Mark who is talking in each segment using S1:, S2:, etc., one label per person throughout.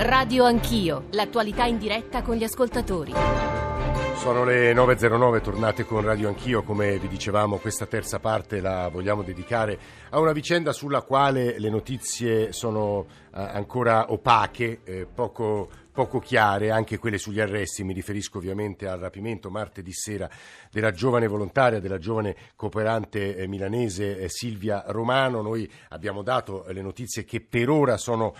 S1: Radio Anch'io, l'attualità in diretta con gli ascoltatori.
S2: Sono le 9.09, tornate con Radio Anch'io, come vi dicevamo questa terza parte la vogliamo dedicare a una vicenda sulla quale le notizie sono eh, ancora opache, eh, poco, poco chiare, anche quelle sugli arresti, mi riferisco ovviamente al rapimento martedì sera della giovane volontaria, della giovane cooperante eh, milanese Silvia Romano. Noi abbiamo dato le notizie che per ora sono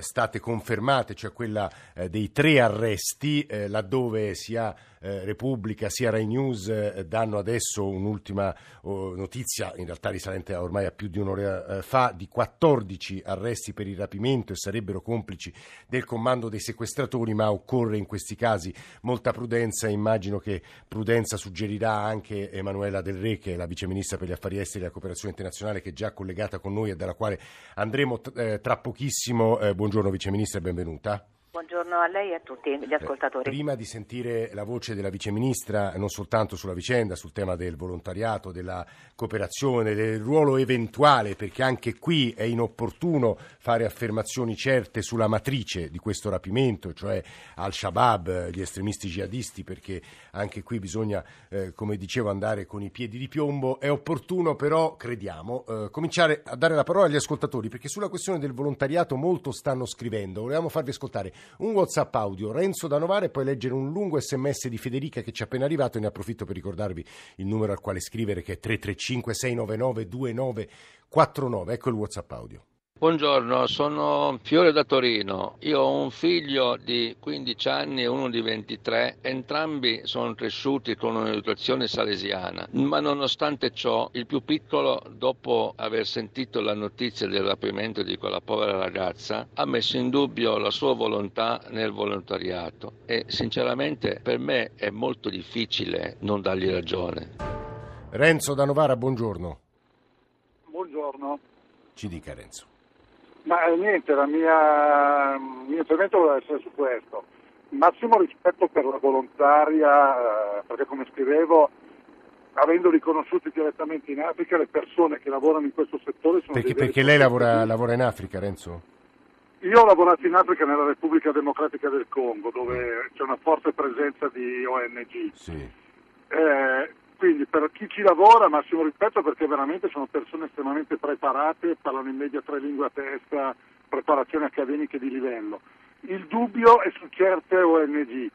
S2: state confermate, cioè quella eh, dei tre arresti, eh, laddove sia eh, Repubblica sia Rai News eh, danno adesso un'ultima oh, notizia, in realtà risalente ormai a più di un'ora eh, fa, di 14 arresti per il rapimento e sarebbero complici del comando dei sequestratori, ma occorre in questi casi molta prudenza. Immagino che prudenza suggerirà anche Emanuela Del Re, che è la viceministra per gli affari esteri e la cooperazione internazionale, che è già collegata con noi e dalla quale andremo t- tra pochissimo. buongiorno viceministra e benvenuta.
S3: Buongiorno a lei e a tutti gli ascoltatori.
S2: Prima di sentire la voce della viceministra, non soltanto sulla vicenda, sul tema del volontariato, della cooperazione, del ruolo eventuale, perché anche qui è inopportuno fare affermazioni certe sulla matrice di questo rapimento, cioè al-Shabaab, gli estremisti jihadisti, perché anche qui bisogna, eh, come dicevo, andare con i piedi di piombo. È opportuno però, crediamo, eh, cominciare a dare la parola agli ascoltatori, perché sulla questione del volontariato molto stanno scrivendo. Volevamo farvi ascoltare un WhatsApp audio Renzo da Novara e poi leggere un lungo sms di Federica che ci è appena arrivato e ne approfitto per ricordarvi il numero al quale scrivere che è 335 699 2949. Ecco il WhatsApp audio.
S4: Buongiorno, sono Fiore da Torino. Io ho un figlio di 15 anni e uno di 23. Entrambi sono cresciuti con un'educazione salesiana, ma nonostante ciò il più piccolo, dopo aver sentito la notizia del rapimento di quella povera ragazza, ha messo in dubbio la sua volontà nel volontariato e sinceramente per me è molto difficile non dargli ragione.
S2: Renzo da Novara, buongiorno.
S5: Buongiorno.
S2: Ci dica Renzo.
S5: Ma niente, la mia, il mio intervento vuole essere su questo. Massimo rispetto per la volontaria, eh, perché come scrivevo, avendo riconosciuti direttamente in Africa, le persone che lavorano in questo settore sono...
S2: Perché, perché lei lavora, lavora, in Africa, Renzo?
S5: Io ho lavorato in Africa nella Repubblica Democratica del Congo, dove c'è una forte presenza di ONG.
S2: Sì.
S5: Eh, quindi per chi ci lavora massimo rispetto perché veramente sono persone estremamente preparate, parlano in media tre lingue a testa, preparazioni accademiche di livello. Il dubbio è su certe ONG.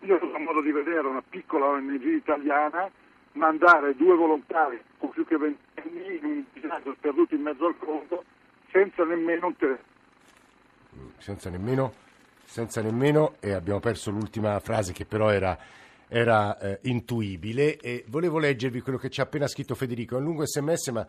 S5: Io ho modo di vedere una piccola ONG italiana mandare due volontari con più che ventenni in un villaggio perduto in mezzo al Congo senza nemmeno un telefono.
S2: Senza nemmeno, senza nemmeno, e abbiamo perso l'ultima frase che però era era eh, intuibile e volevo leggervi quello che ci ha appena scritto Federico, è un lungo sms ma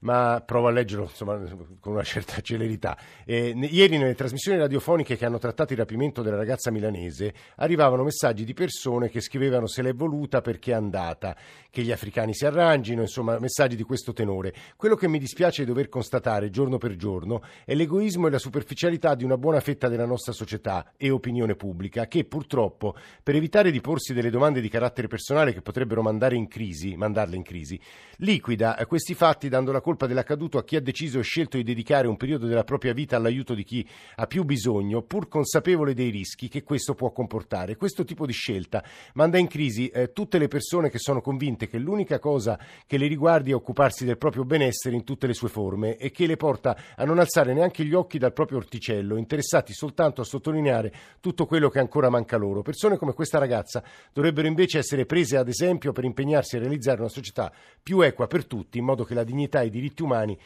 S2: ma provo a leggerlo insomma, con una certa celerità. Eh, ieri nelle trasmissioni radiofoniche che hanno trattato il rapimento della ragazza milanese arrivavano messaggi di persone che scrivevano se l'è voluta perché è andata, che gli africani si arrangino, insomma messaggi di questo tenore. Quello che mi dispiace di dover constatare giorno per giorno è l'egoismo e la superficialità di una buona fetta della nostra società e opinione pubblica che purtroppo, per evitare di porsi delle domande di carattere personale che potrebbero mandare in crisi, mandarle in crisi, liquida questi fatti dando la colpa dell'accaduto a chi ha deciso e scelto di dedicare un periodo della propria vita all'aiuto di chi ha più bisogno, pur consapevole dei rischi che questo può comportare. Questo tipo di scelta manda in crisi eh, tutte le persone che sono convinte che l'unica cosa che le riguardi è occuparsi del proprio benessere in tutte le sue forme e che le porta a non alzare neanche gli occhi dal proprio orticello, interessati soltanto a sottolineare tutto quello che ancora manca loro. Persone come questa ragazza dovrebbero invece essere prese ad esempio per impegnarsi a realizzare una società più equa per tutti, in modo che la dignità e i diritti umani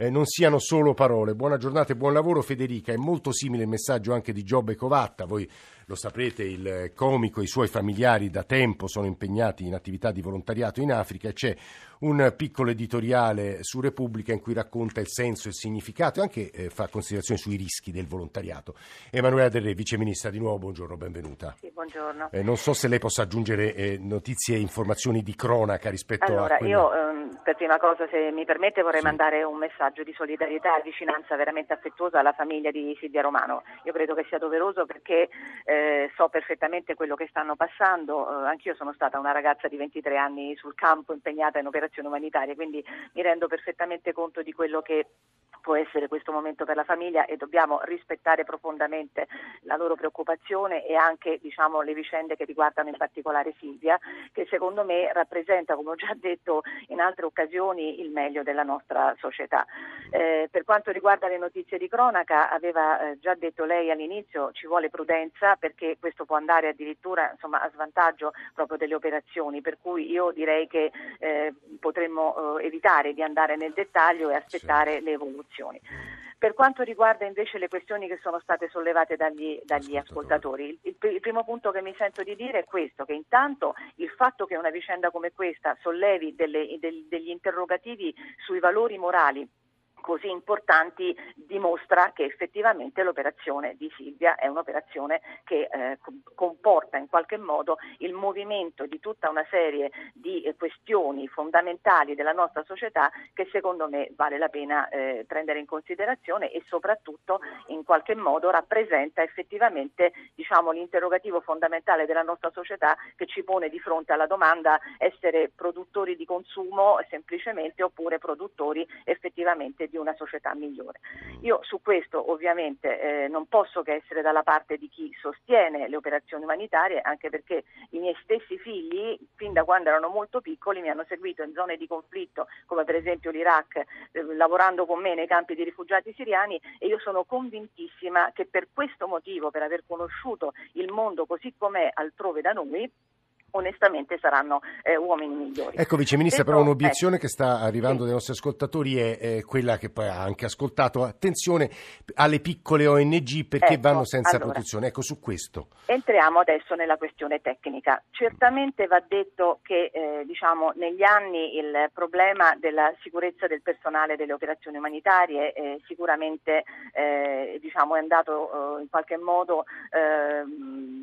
S2: eh, non siano solo parole. Buona giornata e buon lavoro Federica. È molto simile il messaggio anche di Giobbe Covatta. Voi lo saprete, il comico e i suoi familiari da tempo sono impegnati in attività di volontariato in Africa e c'è un piccolo editoriale su Repubblica in cui racconta il senso e il significato e anche eh, fa considerazioni sui rischi del volontariato. Emanuela Del Re, viceministra, di nuovo buongiorno, benvenuta.
S3: Sì, buongiorno.
S2: Eh, non so se lei possa aggiungere eh, notizie e informazioni di cronaca rispetto
S3: allora,
S2: a... Allora,
S3: io ehm, per prima cosa, se mi permette, vorrei sì. mandare un messaggio di solidarietà e vicinanza veramente affettuosa alla famiglia di Silvia Romano. Io credo che sia doveroso perché eh, so perfettamente quello che stanno passando. Eh, anch'io sono stata una ragazza di 23 anni sul campo impegnata in operazioni umanitarie, quindi mi rendo perfettamente conto di quello che può essere questo momento per la famiglia e dobbiamo rispettare profondamente la loro preoccupazione e anche diciamo, le vicende che riguardano in particolare Silvia, che secondo me rappresenta, come ho già detto in altre occasioni, il meglio della nostra società. Eh, per quanto riguarda le notizie di cronaca, aveva eh, già detto lei all'inizio, ci vuole prudenza perché questo può andare addirittura insomma, a svantaggio proprio delle operazioni, per cui io direi che eh, potremmo eh, evitare di andare nel dettaglio e aspettare sì. le evoluzioni. Per quanto riguarda invece le questioni che sono state sollevate dagli, dagli ascoltatori, il, il, primo punto che mi sento di dire è questo, che intanto il fatto che una vicenda come questa sollevi delle, del, degli interrogativi sui valori morali così importanti dimostra che effettivamente l'operazione di Silvia è un'operazione che eh, comporta in qualche modo il movimento di tutta una serie di eh, questioni fondamentali della nostra società che secondo me vale la pena eh, prendere in considerazione e soprattutto in qualche modo rappresenta effettivamente diciamo, l'interrogativo fondamentale della nostra società che ci pone di fronte alla domanda essere produttori di consumo semplicemente oppure produttori effettivamente di una società migliore. Io su questo ovviamente eh, non posso che essere dalla parte di chi sostiene le operazioni umanitarie, anche perché i miei stessi figli, fin da quando erano molto piccoli, mi hanno seguito in zone di conflitto, come per esempio l'Iraq, eh, lavorando con me nei campi di rifugiati siriani e io sono convintissima che per questo motivo, per aver conosciuto il mondo così com'è altrove da noi, onestamente saranno eh, uomini migliori.
S2: Ecco Vice Ministra, però un'obiezione ecco. che sta arrivando sì. dai nostri ascoltatori è, è, quella che poi ha anche ascoltato, attenzione alle piccole ONG perché ecco, vanno senza allora, protezione, ecco su questo.
S3: Entriamo adesso nella questione tecnica. Certamente va detto che eh, diciamo, negli anni il problema della sicurezza del personale delle operazioni umanitarie eh, sicuramente diciamo, è andato eh, in qualche modo ehm,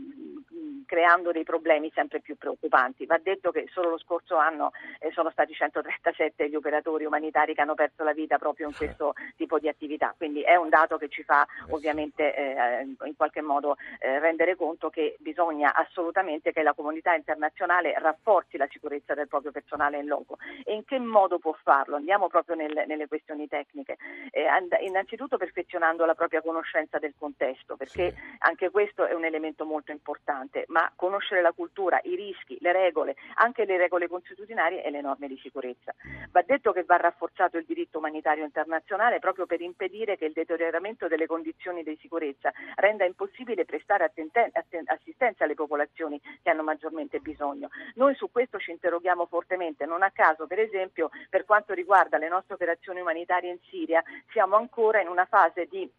S3: creando dei problemi sempre più preoccupanti. Va detto che solo lo scorso anno eh, sono stati 137 gli operatori umanitari che hanno perso la vita proprio in questo tipo di attività, quindi è un dato che ci fa eh ovviamente eh, in qualche modo eh, rendere conto che bisogna assolutamente che la comunità internazionale rafforzi la sicurezza del proprio personale in loco. E in che modo può farlo? Andiamo proprio nel, nelle questioni tecniche. Eh, innanzitutto perfezionando la propria conoscenza del contesto, perché anche questo è un elemento molto importante ma conoscere la cultura, i rischi, le regole, anche le regole consuetudinarie e le norme di sicurezza. Va detto che va rafforzato il diritto umanitario internazionale proprio per impedire che il deterioramento delle condizioni di sicurezza renda impossibile prestare assistenza alle popolazioni che hanno maggiormente bisogno. Noi su questo ci interroghiamo fortemente, non a caso per esempio per quanto riguarda le nostre operazioni umanitarie in Siria siamo ancora in una fase di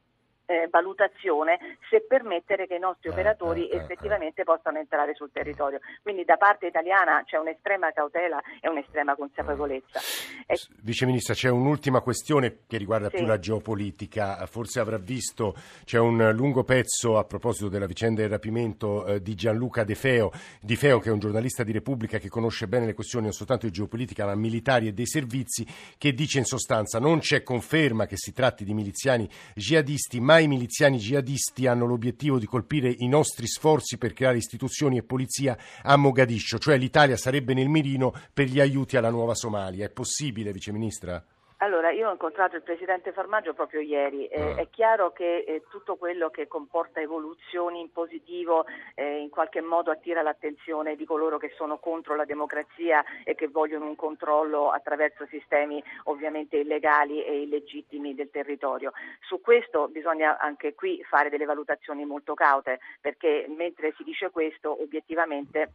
S3: eh, valutazione se permettere che i nostri eh, operatori eh, eh, effettivamente possano entrare sul territorio. Quindi da parte italiana c'è un'estrema cautela e un'estrema consapevolezza.
S2: E... Vice Ministra, c'è un'ultima questione che riguarda sì. più la geopolitica. Forse avrà visto, c'è un lungo pezzo a proposito della vicenda del rapimento eh, di Gianluca De Feo, Di Feo che è un giornalista di Repubblica che conosce bene le questioni non soltanto di geopolitica ma militari e dei servizi, che dice in sostanza non c'è conferma che si tratti di miliziani jihadisti, ma i miliziani jihadisti hanno l'obiettivo di colpire i nostri sforzi per creare istituzioni e polizia a Mogadiscio, cioè l'Italia sarebbe nel mirino per gli aiuti alla nuova Somalia. È possibile, Vice Ministra?
S3: Allora, io ho incontrato il Presidente Formaggio proprio ieri. Eh, ah. È chiaro che eh, tutto quello che comporta evoluzioni in positivo eh, in qualche modo attira l'attenzione di coloro che sono contro la democrazia e che vogliono un controllo attraverso sistemi ovviamente illegali e illegittimi del territorio. Su questo bisogna anche qui fare delle valutazioni molto caute perché mentre si dice questo obiettivamente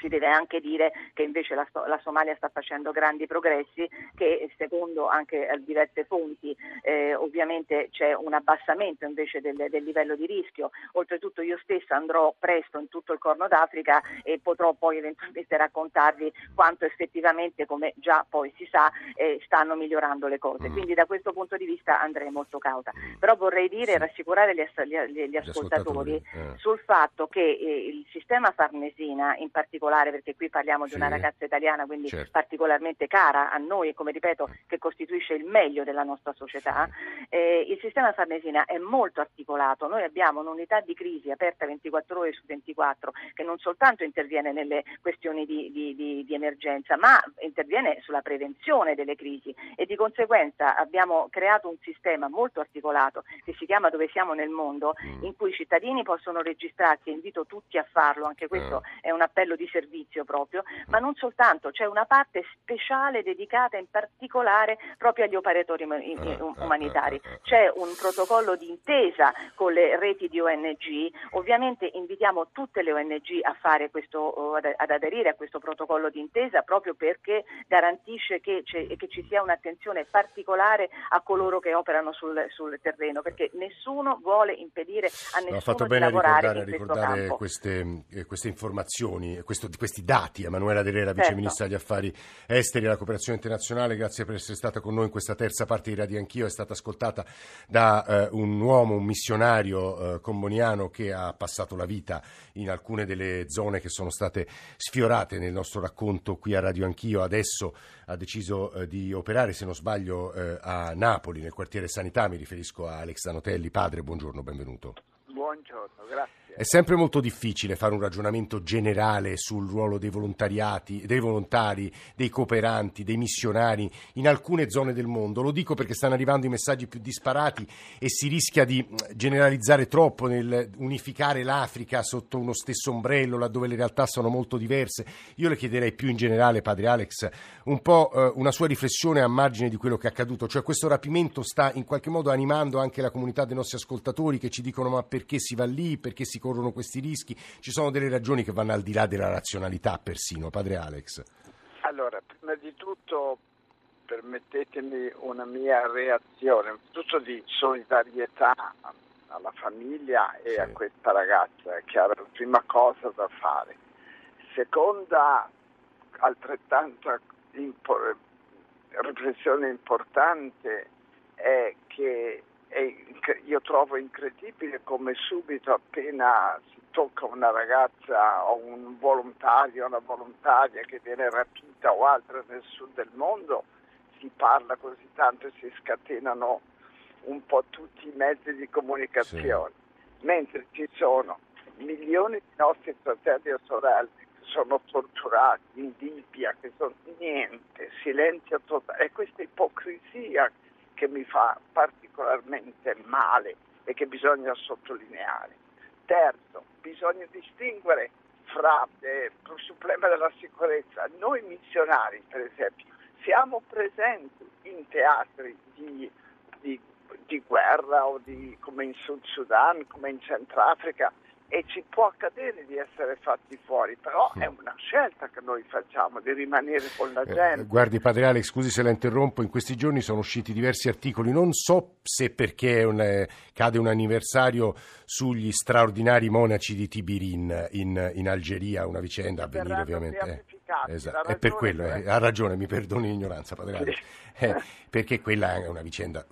S3: si deve anche dire che invece la, la, Somalia sta facendo grandi progressi, che secondo anche eh, diverse fonti eh, ovviamente c'è un abbassamento invece del, del, livello di rischio. Oltretutto io stessa andrò presto in tutto il Corno d'Africa e potrò poi eventualmente raccontarvi quanto effettivamente, come già poi si sa, eh, stanno migliorando le cose. Mm. Quindi da questo punto di vista andrei molto cauta. Però vorrei dire e rassicurare gli, gli, gli, ascoltatori, ascoltatori eh. sul fatto che eh, il sistema Farnesina in particolare particolare perché qui parliamo di
S2: Sì.
S3: una ragazza italiana, quindi
S2: Certo.
S3: particolarmente cara a noi e come ripeto che costituisce il meglio della nostra società, eh, il sistema Farnesina è molto articolato. Noi abbiamo un'unità di crisi aperta 24 ore su 24 che non soltanto interviene nelle questioni di, di- di- di emergenza, ma interviene sulla prevenzione delle crisi e di conseguenza abbiamo creato un sistema molto articolato che si chiama Dove siamo nel mondo,
S2: Mm.
S3: in cui i cittadini possono registrarsi e invito tutti a farlo, anche questo è un appello di servizio proprio, ma non soltanto, c'è una parte speciale dedicata in particolare proprio agli operatori
S2: Ah, ah,
S3: umanitari.
S2: ah.
S3: C'è un protocollo di intesa con le reti di ONG, ovviamente invitiamo tutte le ONG a fare questo, ad, ad aderire a questo protocollo di intesa proprio perché garantisce che, che ci sia un'attenzione particolare a coloro che operano sul, sul terreno, perché nessuno vuole impedire a
S2: No,
S3: nessuno
S2: fatto
S3: di lavorare
S2: ricordare,
S3: in questo
S2: ricordare
S3: campo.
S2: queste, eh, queste informazioni, questo- questi dati. Emanuela De Rera,
S3: Certo.
S2: Vice Ministra degli Affari Esteri e della Cooperazione Internazionale, grazie per essere stata con noi in questa terza parte di Radio Anch'io. È stata ascoltata da eh, un uomo, un missionario eh, comboniano che ha passato la vita in alcune delle zone che sono state sfiorate nel nostro racconto qui a Radio Anch'io. Adesso ha deciso eh, di operare, se non sbaglio, eh, a Napoli, nel quartiere Sanità. Mi riferisco a Alex Danotelli. Padre, buongiorno, benvenuto.
S6: Buongiorno, grazie.
S2: È sempre molto difficile fare un ragionamento generale sul ruolo dei volontariati, dei volontari, dei cooperanti, dei missionari in alcune zone del mondo. Lo dico perché stanno arrivando i messaggi più disparati e si rischia di mh, generalizzare troppo nel unificare l'Africa sotto uno stesso ombrello, laddove le realtà sono molto diverse. Io le chiederei più in generale, padre Alex, un po' eh, una sua riflessione a margine di quello che è accaduto, cioè questo rapimento sta in qualche modo animando anche la comunità dei nostri ascoltatori che ci dicono ma perché si va lì, perché si corrono questi rischi? Ci sono delle ragioni che vanno al di là della razionalità persino, padre Alex.
S6: Allora, prima di tutto permettetemi una mia reazione, tutto di solidarietà alla famiglia e
S2: Sì.
S6: a questa ragazza, che era la prima cosa da fare. Seconda, altrettanta impo- riflessione importante è che è inc- io trovo incredibile come subito appena si tocca una ragazza o un volontario, una volontaria che viene rapita o altra nel sud del mondo, si parla così tanto e si scatenano un po' tutti i mezzi di comunicazione, mentre ci sono milioni di nostri fratelli e sorelle che sono torturati in Libia, che sono niente, silenzio totale. È questa ipocrisia che mi fa particolarmente male e che bisogna sottolineare. Terzo, bisogna distinguere fra eh, sul problema della sicurezza. Noi missionari, per esempio, siamo presenti in teatri di, di- di guerra o di, come in Sud Sudan, come in Centrafrica e ci può accadere di essere fatti fuori, però è una scelta che noi facciamo di rimanere con la
S2: Eh,
S6: gente.
S2: guardi, padre Alex, scusi se la interrompo, in questi giorni sono usciti diversi articoli, non so se perché un, eh, cade un anniversario sugli straordinari monaci di Tibirin in, in Algeria, una vicenda a
S6: Verranno
S2: ovviamente. eh.
S6: Beatificati,
S2: Esatto, è per quello, eh,
S6: eh.
S2: ha ragione, mi perdoni l'ignoranza, padre. Eh, perché quella è una vicenda,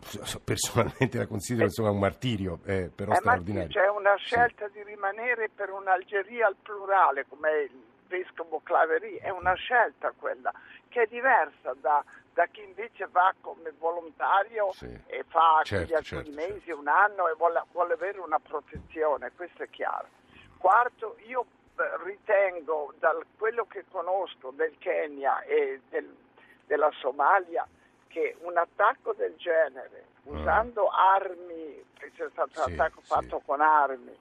S2: personalmente la considero insomma un martirio, eh, però
S6: Eh,
S2: straordinario.
S6: sì, c'è una scelta di rimanere per un'Algeria al plurale, come il vescovo Claverie, è una scelta quella, che è diversa da, da chi invece va come volontario
S2: Sì.
S6: e fa
S2: Certo,
S6: alcuni
S2: certo,
S6: mesi, un anno e vuole, vuole avere una protezione, questo è chiaro. Quarto, io ritengo, da quello che conosco del Kenya e del- della Somalia, che un attacco del genere, usando armi, che c'è stato
S2: Sì,
S6: un attacco
S2: sì.
S6: fatto con armi,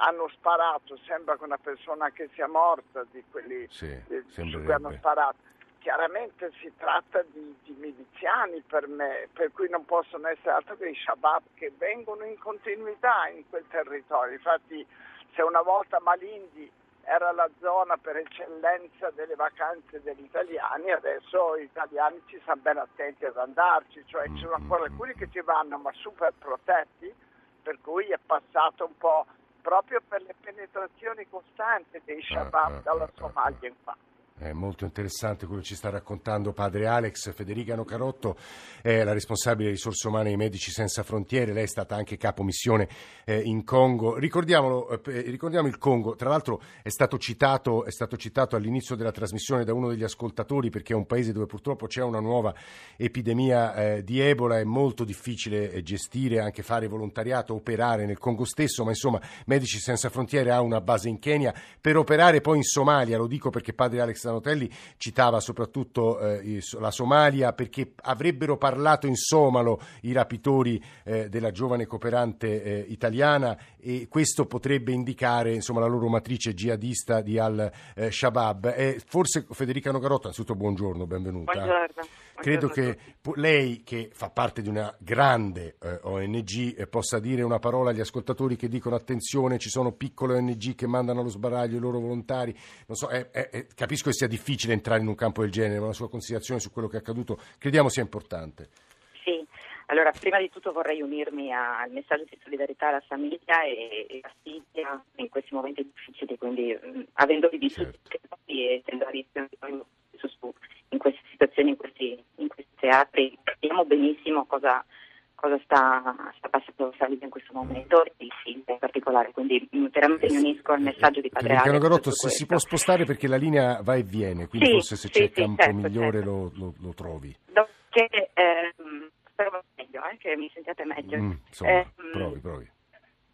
S6: hanno sparato, sembra che una persona che sia morta di quelli
S2: Sì,
S6: eh, su
S2: sembrerebbe.
S6: cui hanno sparato. Chiaramente si tratta di, di miliziani per me, per cui non possono essere altro che i Shabab che vengono in continuità in quel territorio. Infatti se una volta Malindi era la zona per eccellenza delle vacanze degli italiani, adesso gli italiani ci stanno ben attenti ad andarci, cioè ci sono ancora alcuni che ci vanno ma super protetti, per cui è passato un po' proprio per le penetrazioni costanti dei Shabab
S2: ah,
S6: dalla
S2: ah, ah,
S6: Somalia in.
S2: È molto interessante quello che ci sta raccontando padre Alex. Federica Nocarotto è la responsabile risorse umane di Medici Senza Frontiere, lei è stata anche capo missione eh, in Congo. Ricordiamolo, eh, ricordiamo il Congo, tra l'altro è stato, citato, è stato citato all'inizio della trasmissione da uno degli ascoltatori perché è un paese dove purtroppo c'è una nuova epidemia eh, di Ebola, è molto difficile gestire, anche fare volontariato, operare nel Congo stesso, ma insomma Medici Senza Frontiere ha una base in Kenya per operare poi in Somalia, lo dico perché padre Alex Zanotelli citava soprattutto eh, la Somalia perché avrebbero parlato in somalo i rapitori eh, della giovane cooperante eh, italiana e questo potrebbe indicare insomma, la loro matrice jihadista di Al-Shabaab. forse Federica Nogarotto, anzitutto buongiorno, benvenuta.
S3: Buongiorno.
S2: Credo che lei, che fa parte di una grande eh, ONG, eh, possa dire una parola agli ascoltatori che dicono attenzione, ci sono piccole ONG che mandano allo sbaraglio i loro volontari. So, è, è, capisco che sia difficile entrare in un campo del genere, ma la sua considerazione su quello che è accaduto crediamo sia importante.
S7: Sì, allora prima di tutto vorrei unirmi al messaggio di solidarietà alla famiglia e, e a Silvia in questi momenti difficili, quindi mh, avendoli vissuti certo. e essendo a rischio su, in queste situazioni, in questi, in questi teatri, capiamo benissimo cosa, cosa sta, sta, passando Salvia in questo momento e il film in particolare, quindi veramente mi unisco al messaggio di Padre Alex.
S2: Garotto, se si può spostare perché la linea va e viene, quindi sì, forse se c'è il sì, campo certo, migliore certo. Lo, lo, lo, trovi.
S7: Che, eh, spero meglio, eh, che mi sentiate meglio. Mm,
S2: insomma, eh, provi, provi.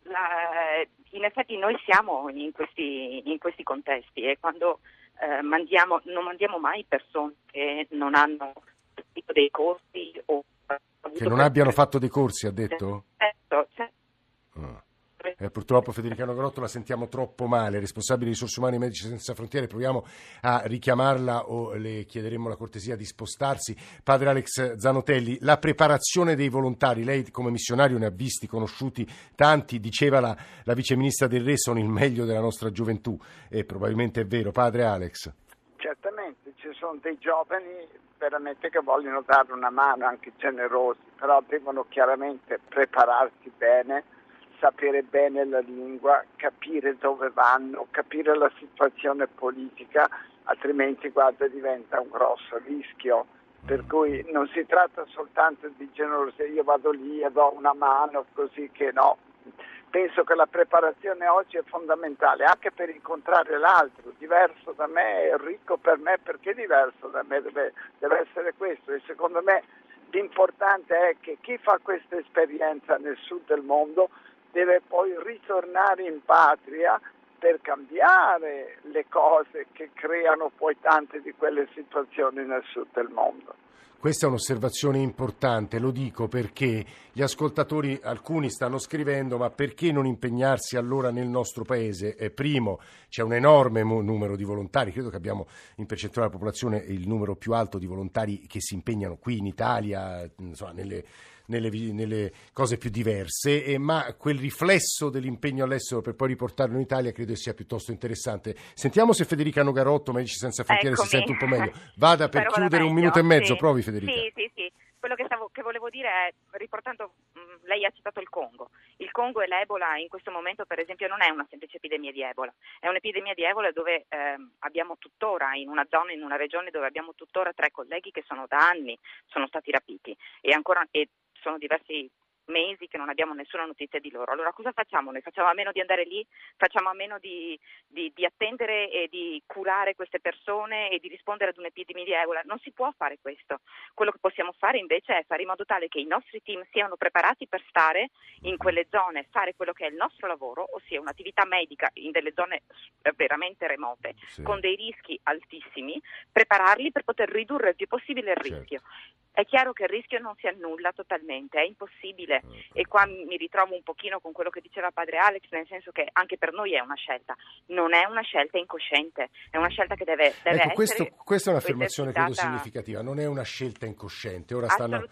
S7: La, in effetti noi siamo in questi, in questi contesti e quando eh, mandiamo, non mandiamo mai persone che non hanno dei corsi o
S2: che non abbiano fatto dei corsi, ha detto?
S7: Certo, certo.
S2: Eh, purtroppo Federica Grotto la sentiamo troppo male, responsabile di risorse umane e Medici Senza Frontiere, proviamo a richiamarla o le chiederemo la cortesia di spostarsi. Padre Alex Zanotelli, la preparazione dei volontari, lei come missionario ne ha visti, conosciuti tanti, diceva la, la viceministra del Re, sono il meglio della nostra gioventù e probabilmente è vero. Padre Alex.
S6: Certamente, ci sono dei giovani veramente che vogliono dare una mano, anche generosi, però devono chiaramente prepararsi bene sapere bene la lingua, capire dove vanno, capire la situazione politica, altrimenti guarda diventa un grosso rischio. Per cui non si tratta soltanto di generosità, io vado lì e do una mano, così che no. Penso che la preparazione oggi è fondamentale anche per incontrare l'altro, diverso da me, ricco per me, perché diverso da me deve, deve essere questo e secondo me l'importante è che chi fa questa esperienza nel sud del mondo deve poi ritornare in patria per cambiare le cose che creano poi tante di quelle situazioni nel sud del mondo.
S2: Questa è un'osservazione importante, lo dico perché gli ascoltatori, alcuni stanno scrivendo, ma perché non impegnarsi allora nel nostro paese? Eh, primo, c'è un enorme numero di volontari, credo che abbiamo in percentuale della popolazione il numero più alto di volontari che si impegnano qui in Italia, insomma, nelle nelle, nelle cose più diverse, eh, ma quel riflesso dell'impegno all'estero per poi riportarlo in Italia credo sia piuttosto interessante. Sentiamo se Federica Nogarotto, Medici Senza Frontiere, Eccomi. si sente un po' meglio. Vada per Spero chiudere un minuto e mezzo, sì. provi Federica.
S7: Sì, sì, sì. Quello che, stavo, che volevo dire è, riportando, lei ha citato il Congo. Il Congo e l'Ebola in questo momento, per esempio, non è una semplice epidemia di Ebola, è un'epidemia di Ebola dove eh, abbiamo tuttora, in una zona, in una regione dove abbiamo tuttora tre colleghi che sono da anni sono stati rapiti e, ancora, e sono diversi mesi che non abbiamo nessuna notizia di loro. Allora cosa facciamo? Noi facciamo a meno di andare lì, facciamo a meno di, di, di, attendere e di curare queste persone e di rispondere ad un'epidemia di Ebola. Non si può fare questo. Quello che possiamo fare invece è fare in modo tale che i nostri team siano preparati per stare in quelle zone, fare quello che è il nostro lavoro, ossia un'attività medica in delle zone veramente remote, sì. con dei rischi altissimi, prepararli per poter ridurre il più possibile il certo. rischio. È chiaro che il rischio non si annulla totalmente, è impossibile. E qua mi ritrovo un pochino con quello che diceva padre Alex, nel senso che anche per noi è una scelta, non è una scelta incosciente, è una scelta che deve, deve
S2: ecco, questo, questa è un'affermazione credo significativa, non è una scelta incosciente. Ora stanno,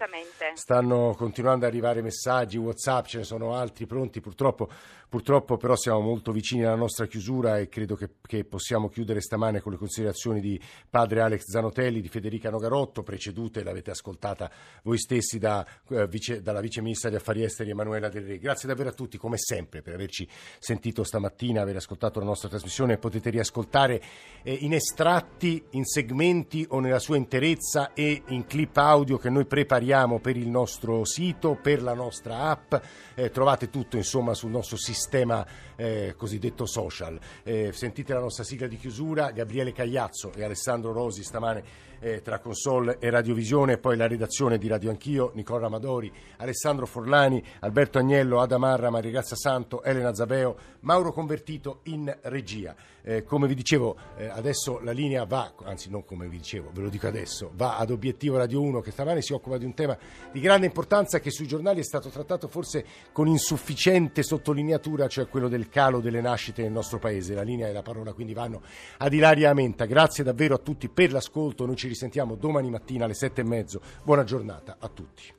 S2: stanno continuando ad arrivare messaggi, Whatsapp, ce ne sono altri pronti, purtroppo, purtroppo però siamo molto vicini alla nostra chiusura e credo che, che possiamo chiudere stamane con le considerazioni di padre Alex Zanotelli, di Federica Nogarotto, precedute, l'avete ascoltato ascoltata voi stessi da, eh, vice, dalla Vice Ministra degli Affari Esteri Emanuela Del Re. Grazie davvero a tutti, come sempre, per averci sentito stamattina, aver ascoltato la nostra trasmissione. Potete riascoltare eh, in estratti, in segmenti o nella sua interezza e in clip audio che noi prepariamo per il nostro sito, per la nostra app. Eh, trovate tutto insomma sul nostro sistema eh, cosiddetto social. Eh, sentite la nostra sigla di chiusura, Gabriele Cagliazzo e Alessandro Rosi stamane eh, tra console e radiovisione, poi la redazione di Radio Anch'io, Nicola Amadori, Alessandro Forlani, Alberto Agnello, Adamarra, Grazia Santo, Elena Zabeo, Mauro Convertito in regia. Eh, come vi dicevo, eh, adesso la linea va, anzi non come vi dicevo, ve lo dico adesso, va ad Obiettivo Radio 1 che stamane si occupa di un tema di grande importanza che sui giornali è stato trattato forse con insufficiente sottolineatura, cioè quello del calo delle nascite nel nostro paese. La linea e la parola quindi vanno ad Ilaria Amenta. Grazie davvero a tutti per l'ascolto, noi ci risentiamo domani mattina alle sette e mezzo. Buona giornata a tutti.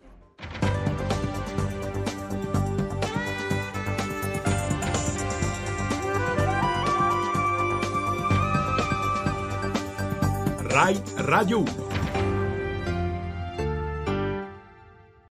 S8: Rai Radio 1